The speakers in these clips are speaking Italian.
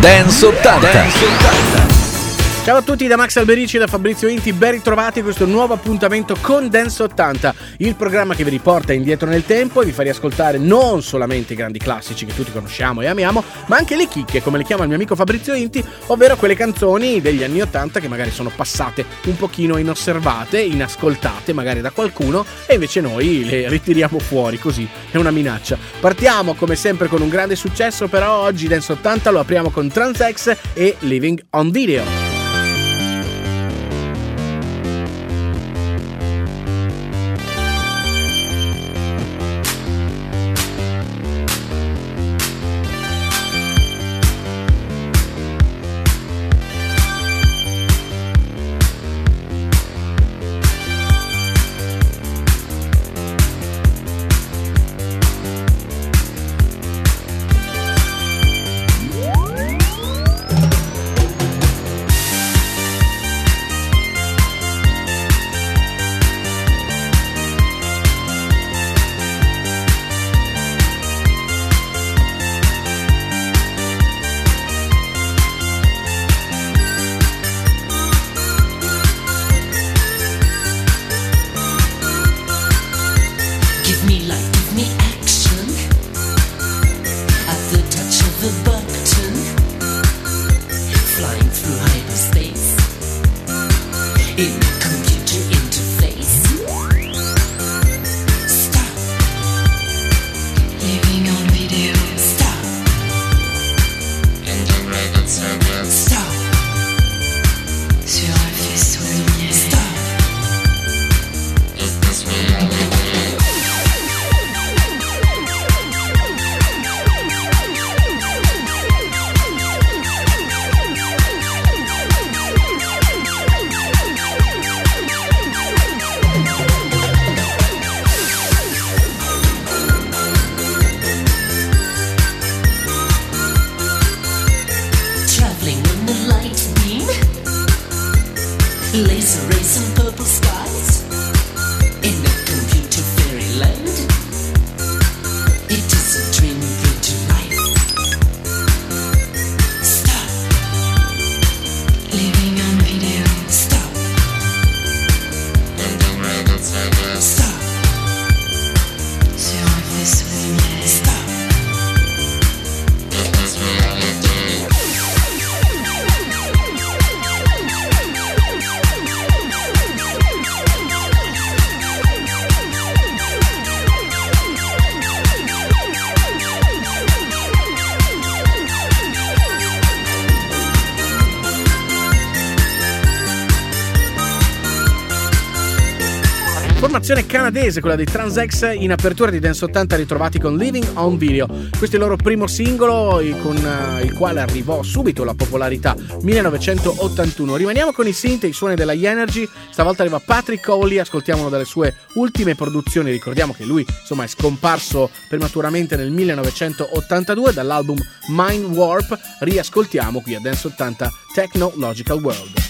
Dance 80. Dance 80. Ciao a tutti da Max Alberici e da Fabrizio Inti, ben ritrovati a questo nuovo appuntamento con Dance 80, il programma che vi riporta indietro nel tempo e vi fa riascoltare non solamente i grandi classici che tutti conosciamo e amiamo, ma anche le chicche, come le chiama il mio amico Fabrizio Inti, ovvero quelle canzoni degli anni 80 che magari sono passate un pochino inosservate, inascoltate magari da qualcuno e invece noi le ritiriamo fuori così, è una minaccia. Partiamo come sempre con un grande successo, però oggi Dance 80 lo apriamo con Transex e Living on Video. Canadese, quella dei Transex, in apertura di Dance 80 ritrovati con Living on Video. Questo è il loro primo singolo con uh, il quale arrivò subito la popolarità, 1981. Rimaniamo con i synth e i suoni della Energy, stavolta arriva Patrick Coley, ascoltiamolo dalle sue ultime produzioni, ricordiamo che lui insomma è scomparso prematuramente nel 1982 dall'album Mind Warp, riascoltiamo qui a Dance 80 Technological World.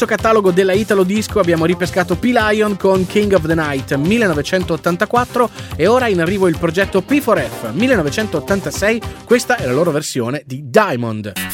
Dall'immenso catalogo della Italo Disco abbiamo ripescato P-Lion con King of the Night 1984 e ora in arrivo il progetto P4F 1986, questa è la loro versione di Diamond.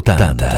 Dance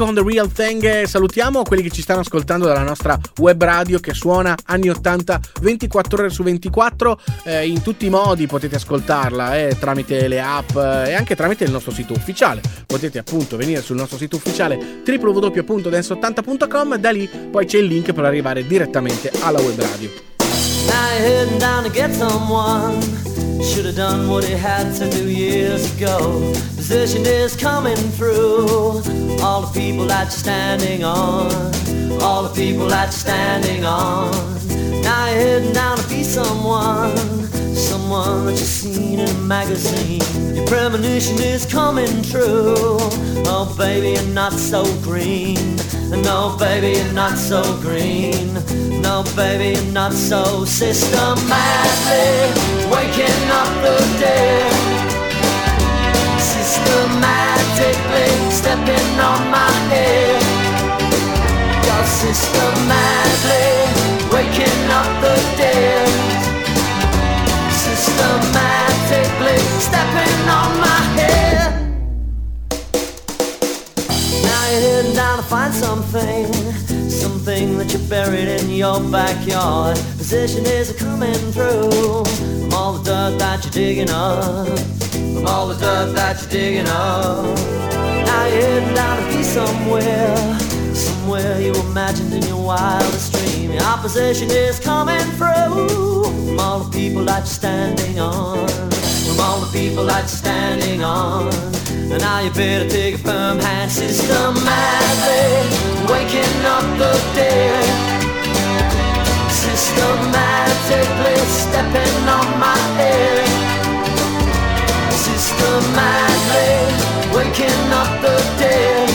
con The Real Thing. Salutiamo quelli che ci stanno ascoltando dalla nostra web radio che suona anni 80 24 ore su 24. Eh, in tutti i modi potete ascoltarla eh, tramite le app eh, e anche tramite il nostro sito ufficiale. Potete appunto venire sul nostro sito ufficiale www.dance80.com. Da lì poi c'è il link per arrivare direttamente alla web radio. Should have done what he had to do years ago. Position is coming through. All the people that you're standing on. All the people that you're standing on. Now you're heading down to be someone. Someone that you've seen in a magazine. Your premonition is coming true. Oh, baby, you're not so green. No, baby, you're not so green. No, baby, not so systematically waking up the dead. Systematically stepping on my head. You're systematically waking up the dead. Systematically stepping on my head. Now you're heading down to find something, something that you buried in your backyard. Position is coming through from all the dirt that you're digging up, from all the dirt that you're digging up. Now you're heading down to be somewhere, somewhere you imagined in your wildest dream. Your opposition is coming through from all the people that you're standing on, all the people that you're standing on. And now you better take a firm hand systematically waking up the dead. Systematically stepping on my head. Systematically waking up the dead.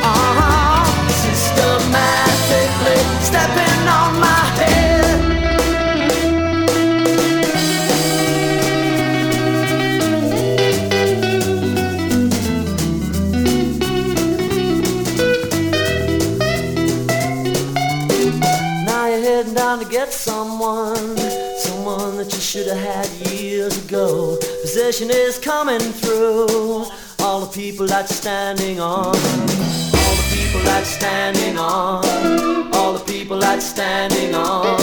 Uh-huh. Systematically stepping on my years ago. Possession is coming through. All the people that you're standing on, all the people that you're standing on, all the people that you're standing on.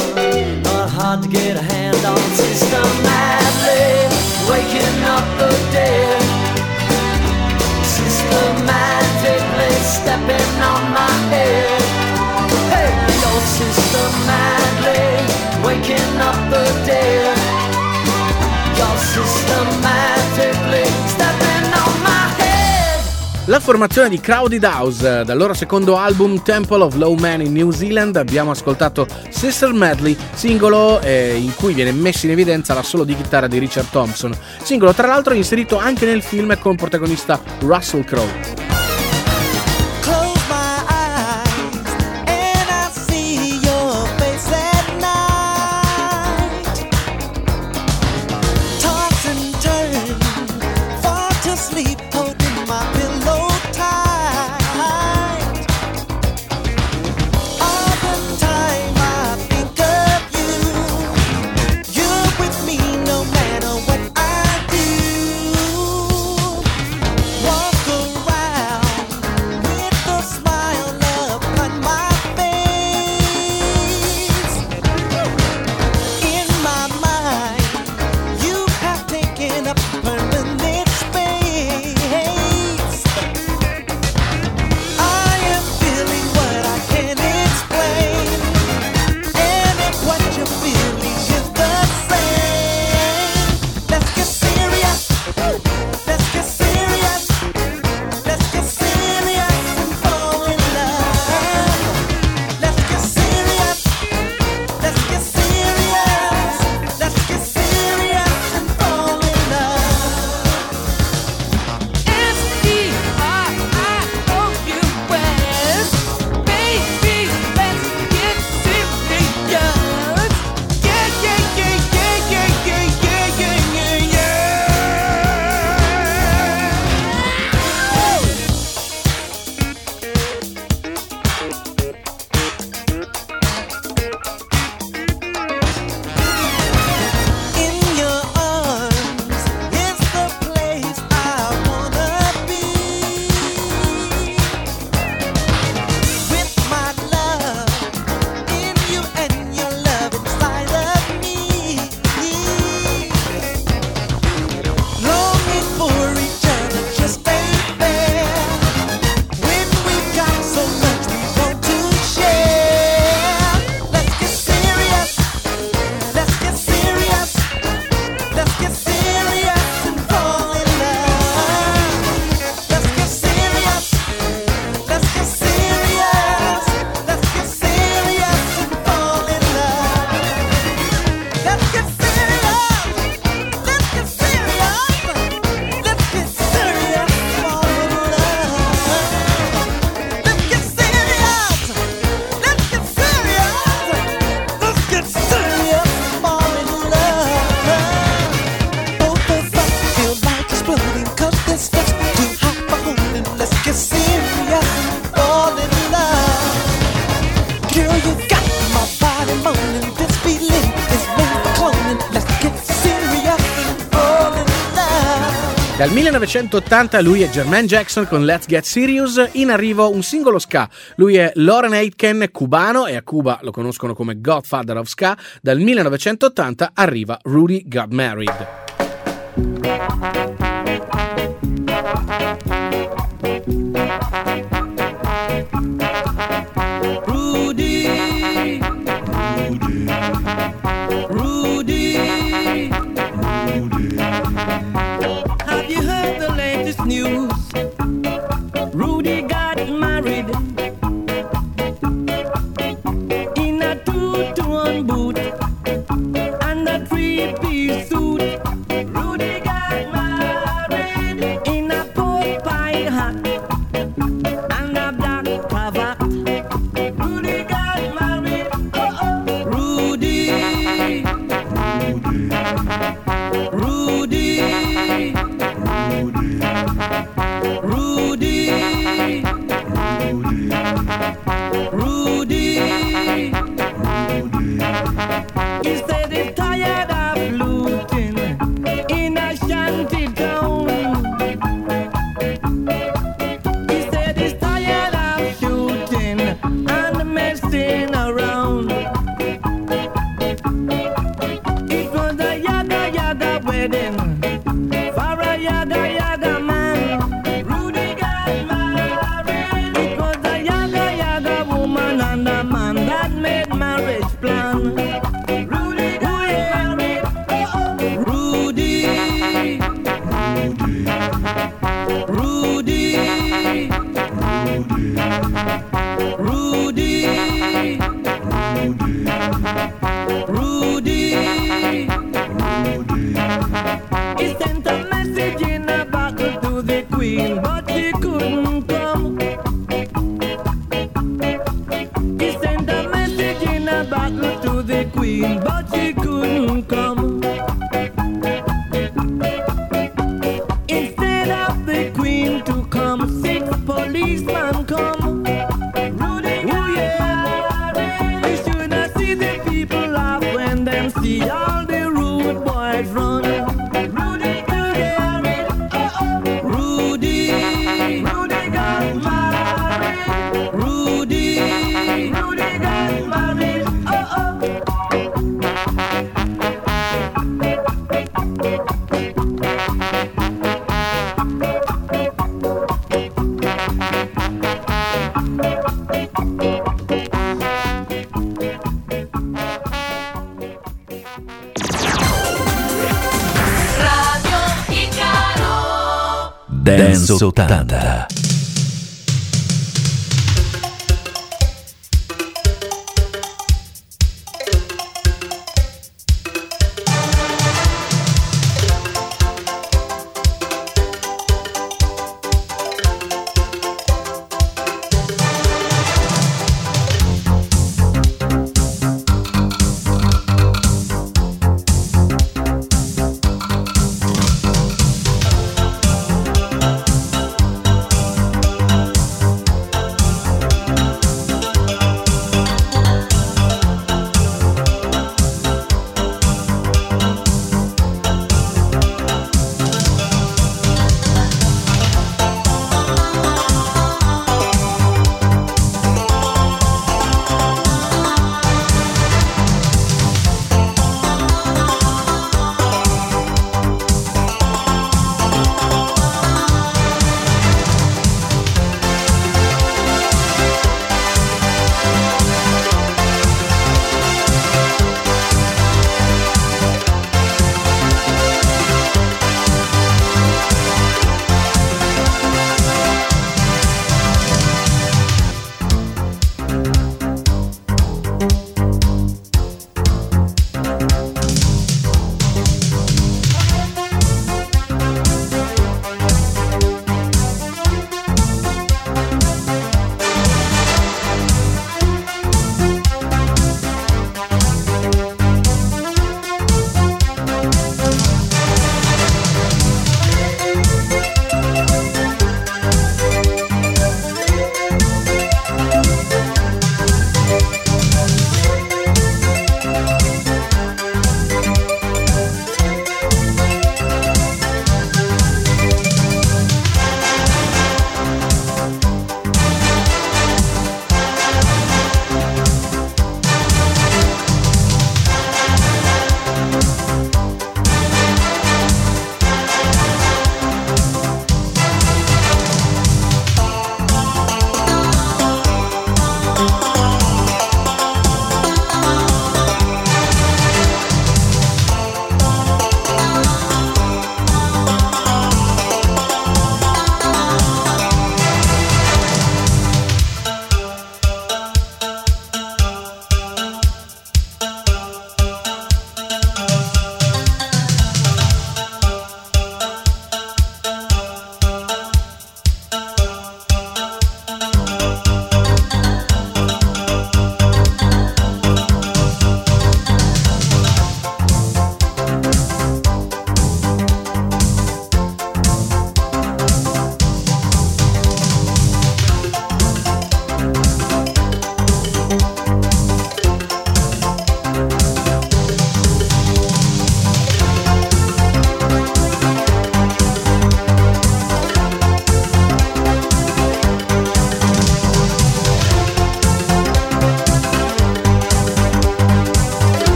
Not hard to get a hand on. Systematically waking up the dead. Systematically stepping on my head. Hey, you're systematically waking up the dead. La formazione di Crowded House, dal loro secondo album Temple of Low Man in New Zealand, abbiamo ascoltato Sister Medley, singolo eh, in cui viene messa in evidenza la solo di chitarra di Richard Thompson. Singolo tra l'altro inserito anche nel film con protagonista Russell Crowe. 1980 lui è Jermaine Jackson con Let's Get Serious, in arrivo un singolo ska. Lui è Lauren Aitken, cubano e a Cuba lo conoscono come Godfather of Ska. Dal 1980 arriva Rudy Got Married. Dance 80.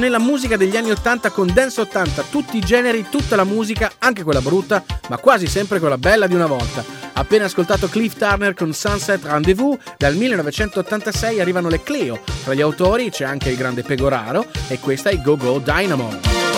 nella musica degli anni 80 con Dance 80, tutti i generi, tutta la musica, anche quella brutta, ma quasi sempre quella bella di una volta. Appena ascoltato Cliff Turner con Sunset Rendezvous, dal 1986 arrivano le Cleo, tra gli autori c'è anche il grande Pegoraro e questa è Go Go Dynamo.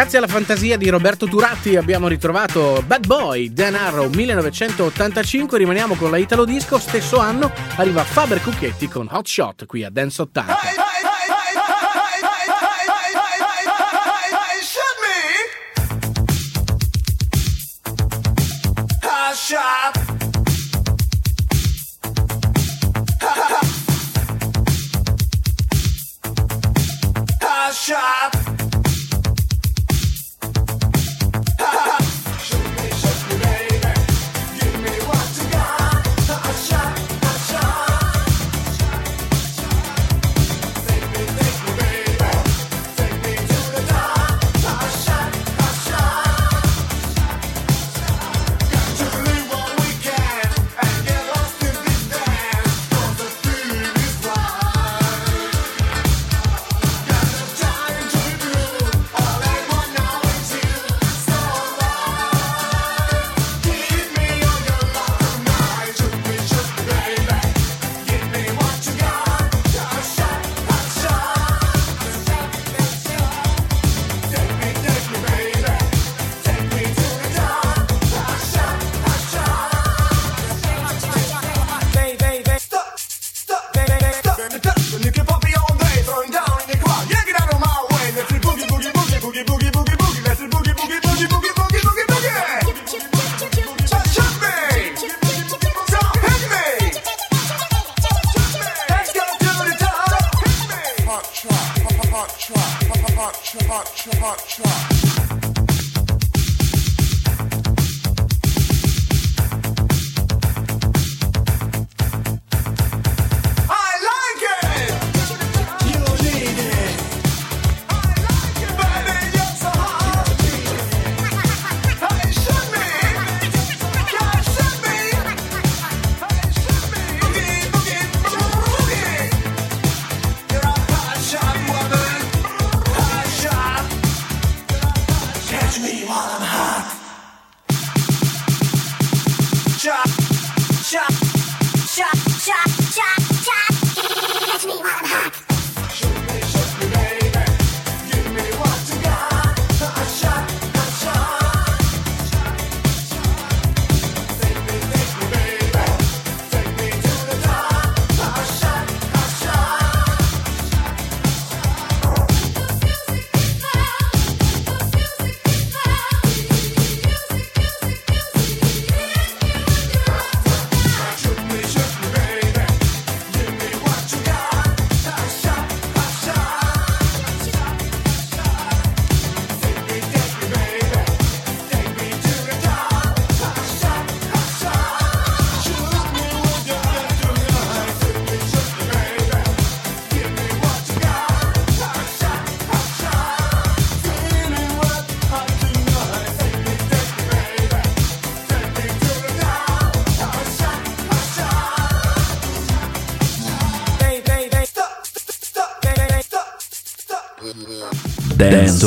Grazie alla fantasia di Roberto Turatti abbiamo ritrovato Bad Boy, Dan Arrow 1985, rimaniamo con la Italo Disco, stesso anno arriva Faber Cucchetti con Hot Shot qui a Dance 80.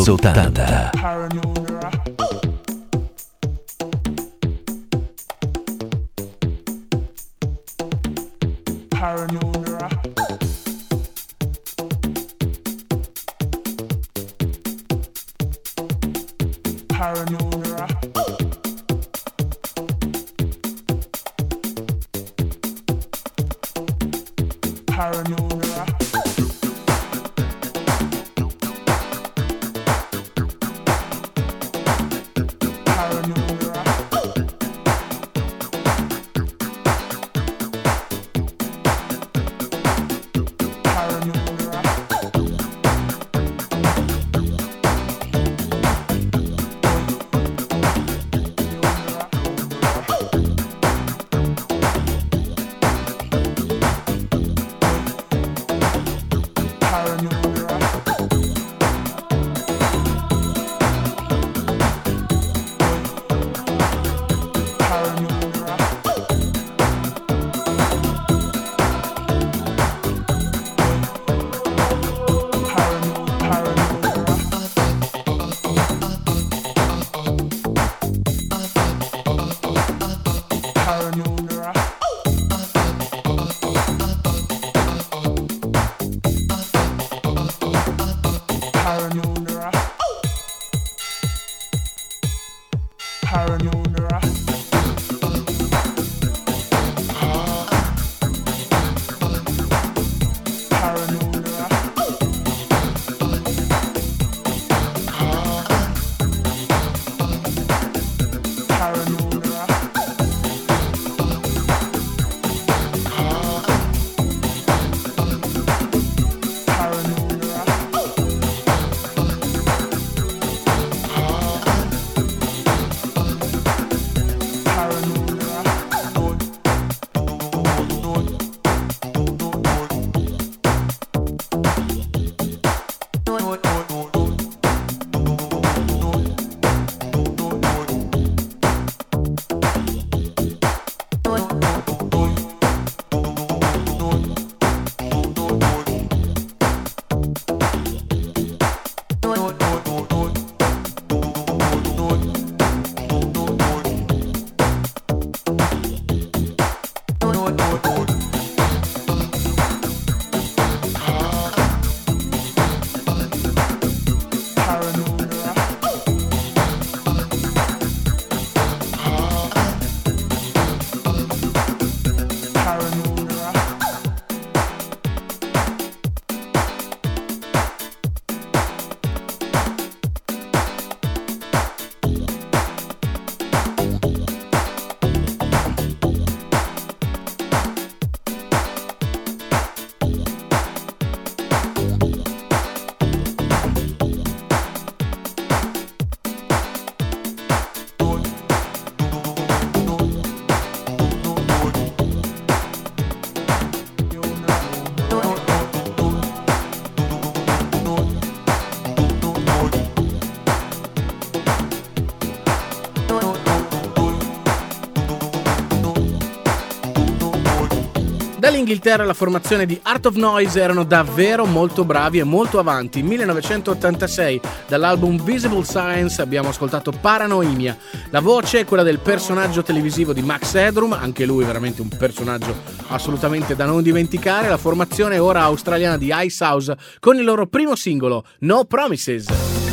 Dance Inghilterra la formazione di Art of Noise erano davvero molto bravi e molto avanti. 1986, dall'album Visible Science abbiamo ascoltato Paranoimia. La voce è quella del personaggio televisivo di Max Edrum, anche lui veramente un personaggio assolutamente da non dimenticare. La formazione ora australiana di Ice House con il loro primo singolo, No Promises.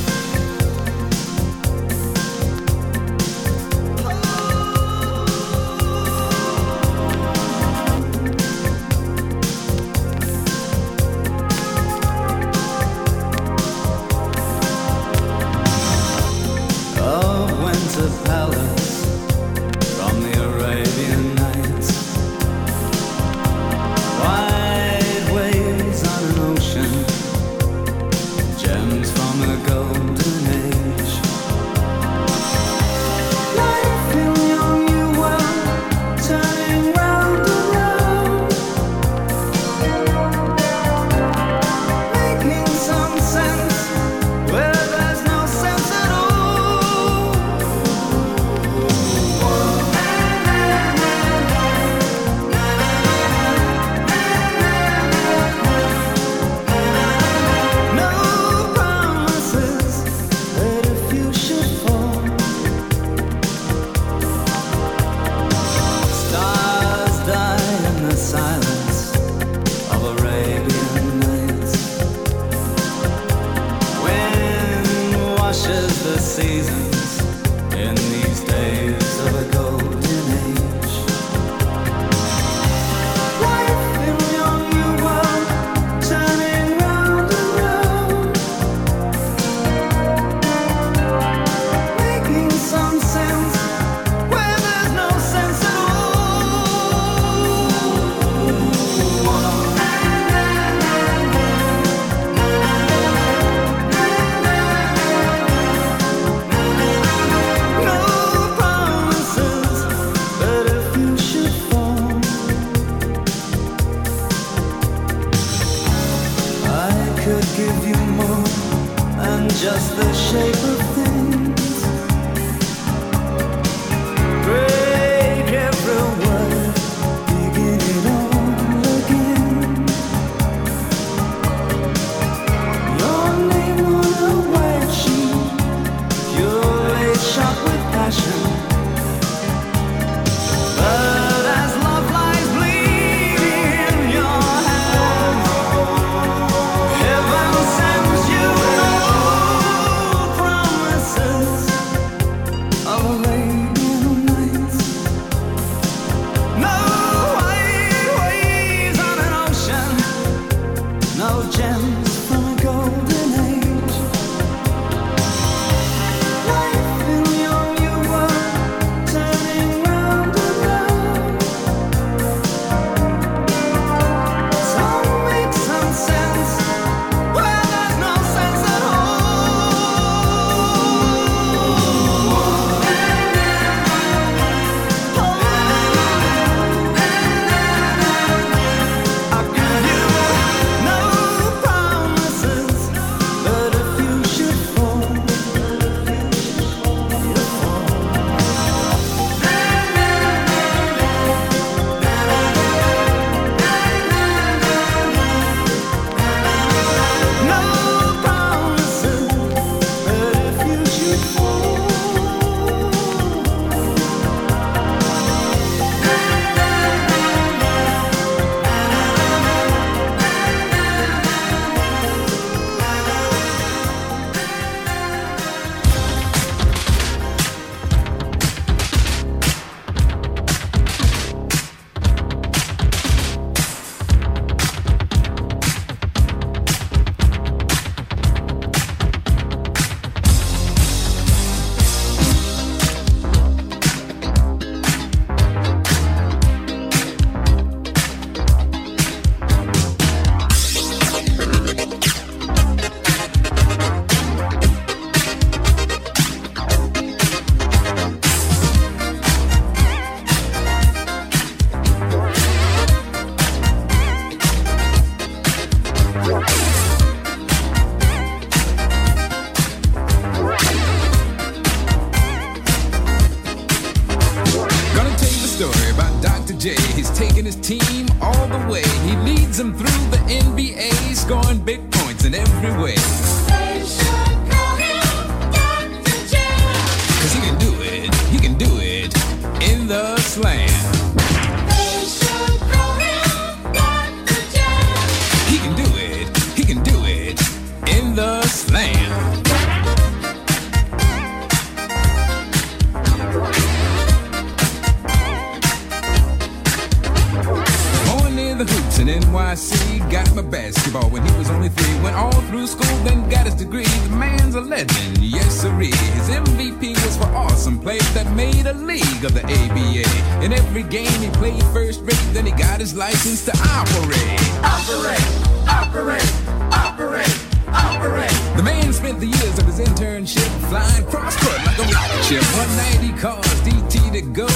the years of his internship, flying crosscut like a rocket ship. 190 cars, DT to go.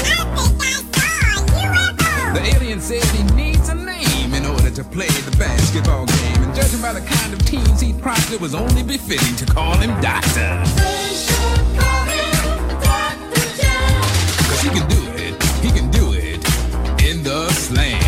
The alien said he needs a name in order to play the basketball game. And judging by the kind of teams he props, it was only befitting to call him Doctor. They should call him Doctor Cause he can do it, he can do it in the slam.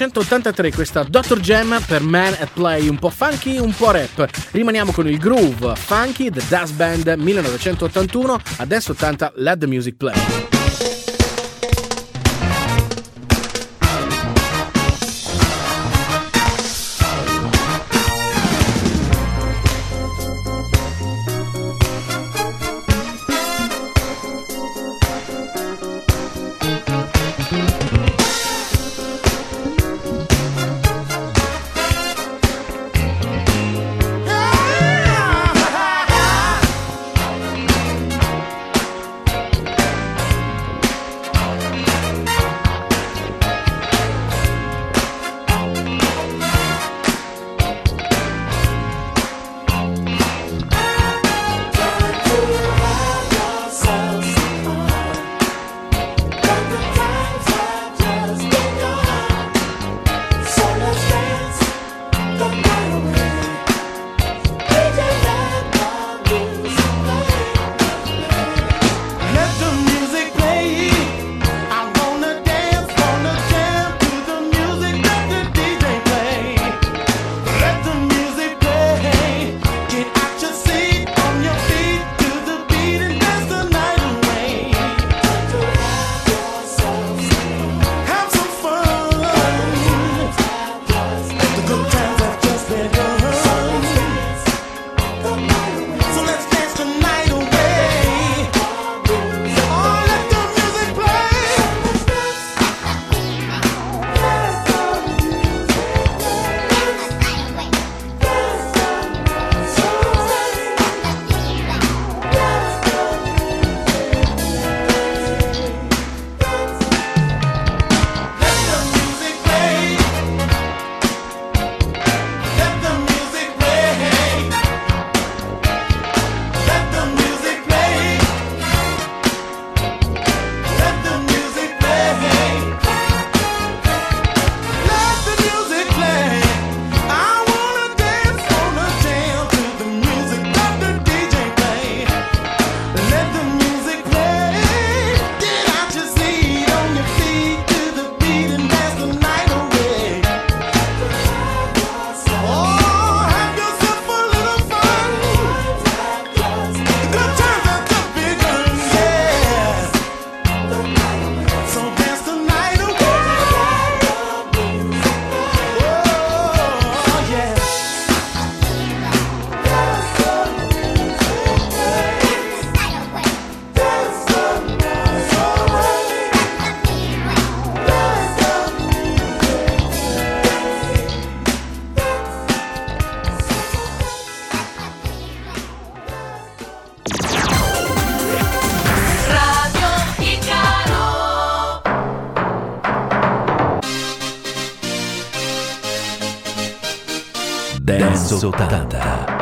1983 questa Dr. Jam per Man at Play, un po' funky, un po' rap. Rimaniamo con il groove funky The Dust Band 1981, adesso 80 Let the Music Play. Senso 80.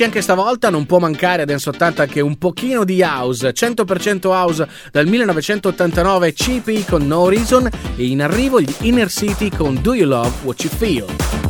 esserci anche stavolta, non può mancare a Dance 80 che un pochino di house, 100% house dal 1989 CP con No Reason e in arrivo gli Inner City con Do You Love What You Feel.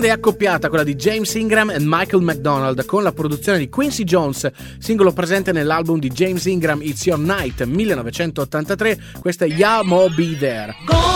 grande accoppiata quella di James Ingram e Michael McDonald con la produzione di Quincy Jones, singolo presente nell'album di James Ingram It's Your Night 1983, questa è Ya Mo Be There. Go!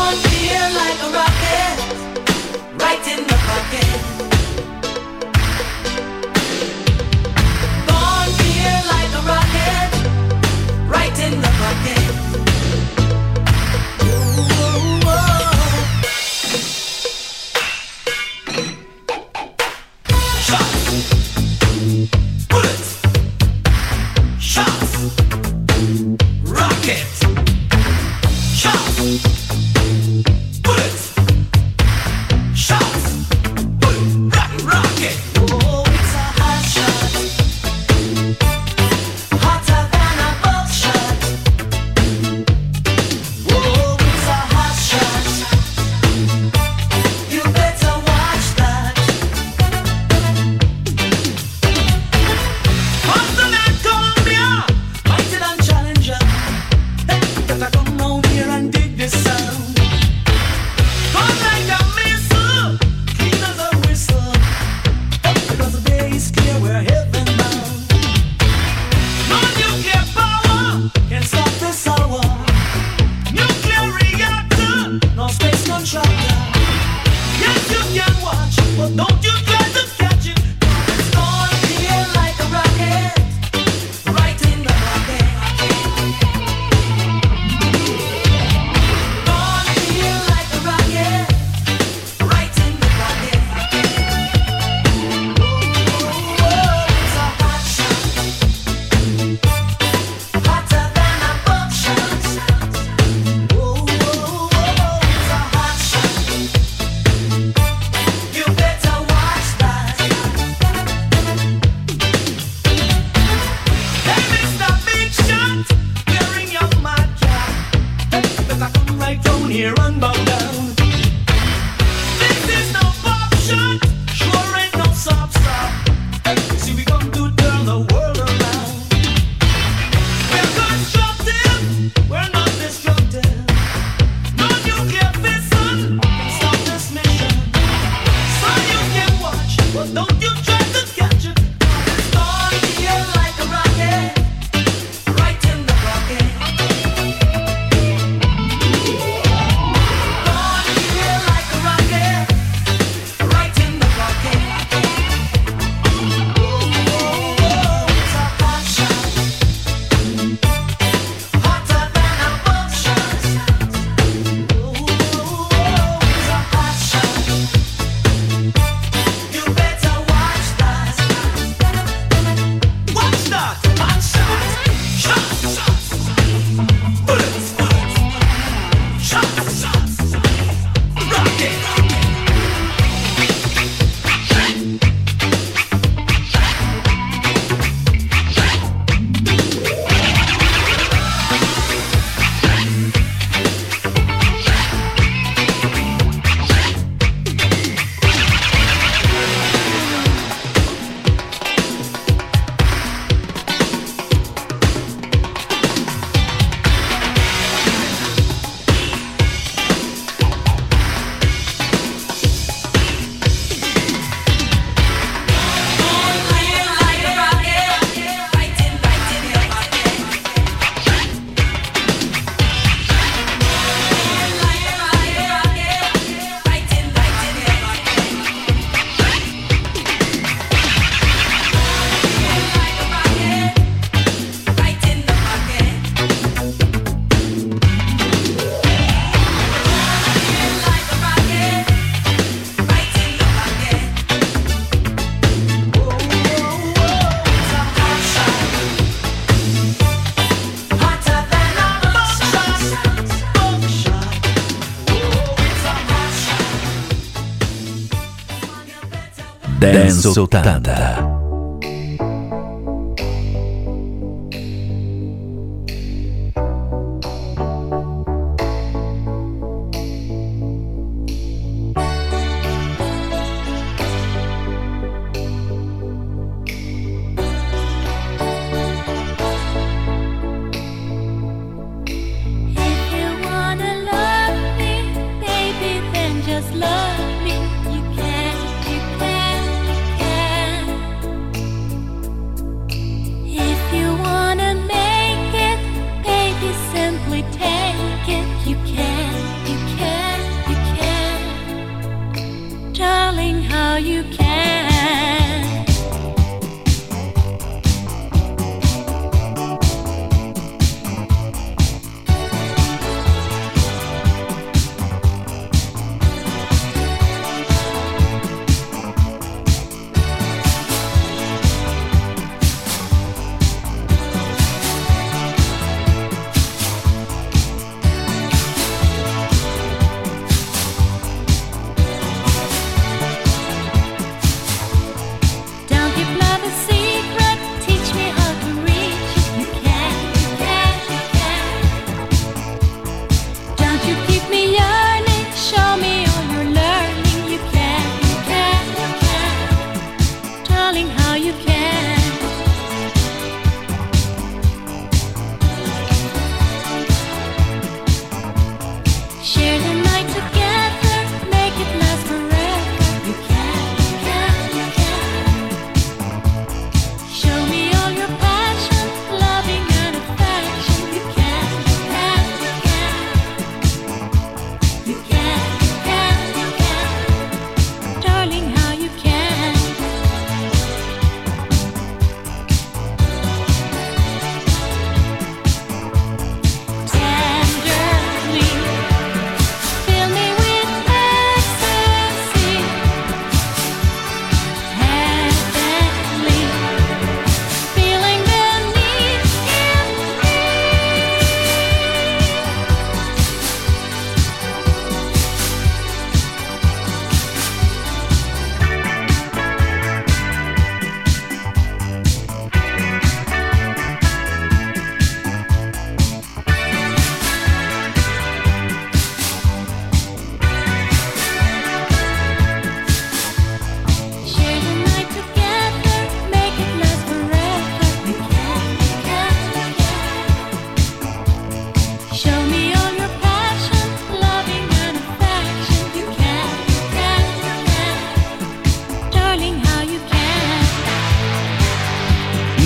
Hot shot. Dance 80.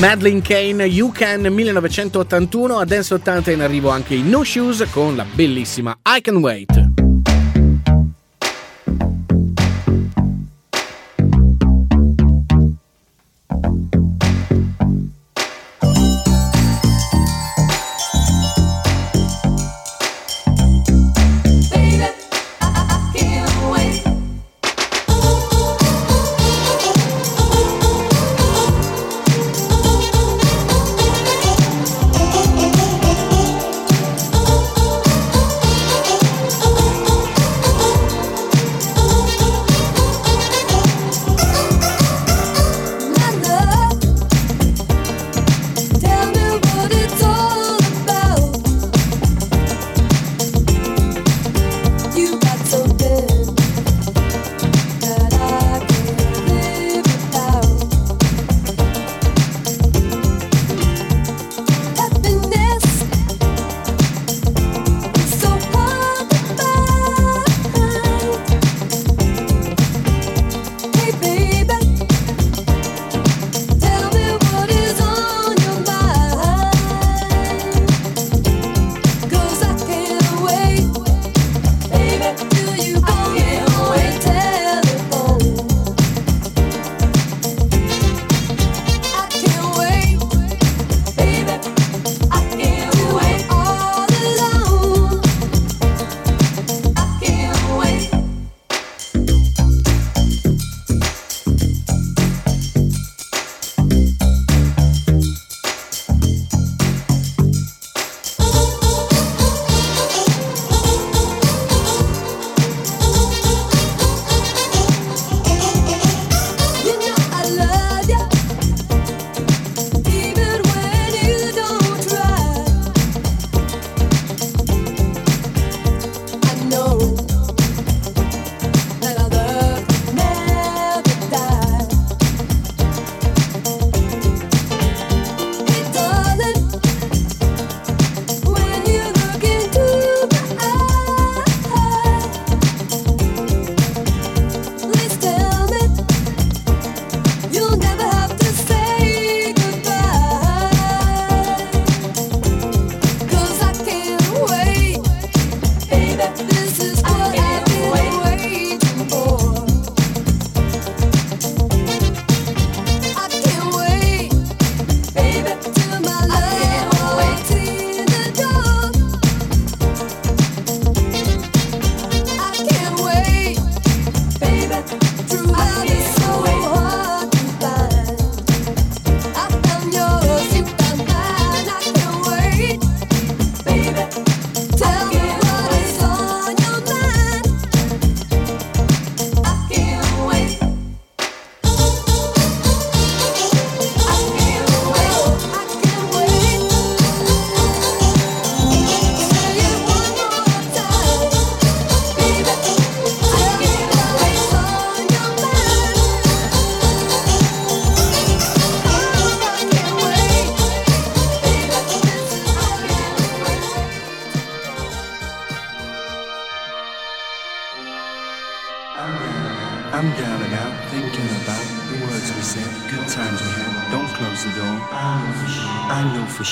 Madeline Kane, You Can 1981, a Dance 80 in arrivo anche i No Shoes con la bellissima I Can Wait.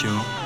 I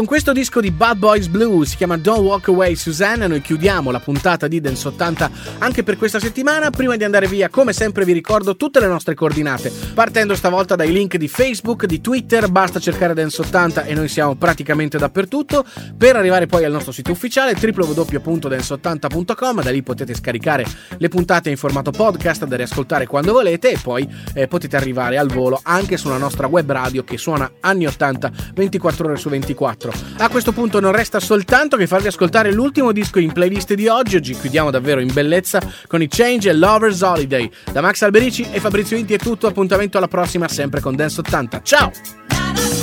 con questo disco di Bad Boys Blue si chiama Don't Walk Away Susanna, noi chiudiamo la puntata di Dance 80 anche per questa settimana. Prima di andare via, come sempre vi ricordo tutte le nostre coordinate, partendo stavolta dai link di Facebook, di Twitter, basta cercare Dance 80 e noi siamo praticamente dappertutto, per arrivare poi al nostro sito ufficiale www.dance80.com, da lì potete scaricare le puntate in formato podcast da riascoltare quando volete e poi eh, potete arrivare al volo anche sulla nostra web radio che suona anni 80 24 ore su 24. A questo punto non resta soltanto che farvi ascoltare l'ultimo disco in playlist di oggi. Oggi chiudiamo davvero in bellezza con i Change e Lovers Holiday. Da Max Alberici e Fabrizio Inti è tutto. Appuntamento alla prossima, sempre con Dance 80. Ciao!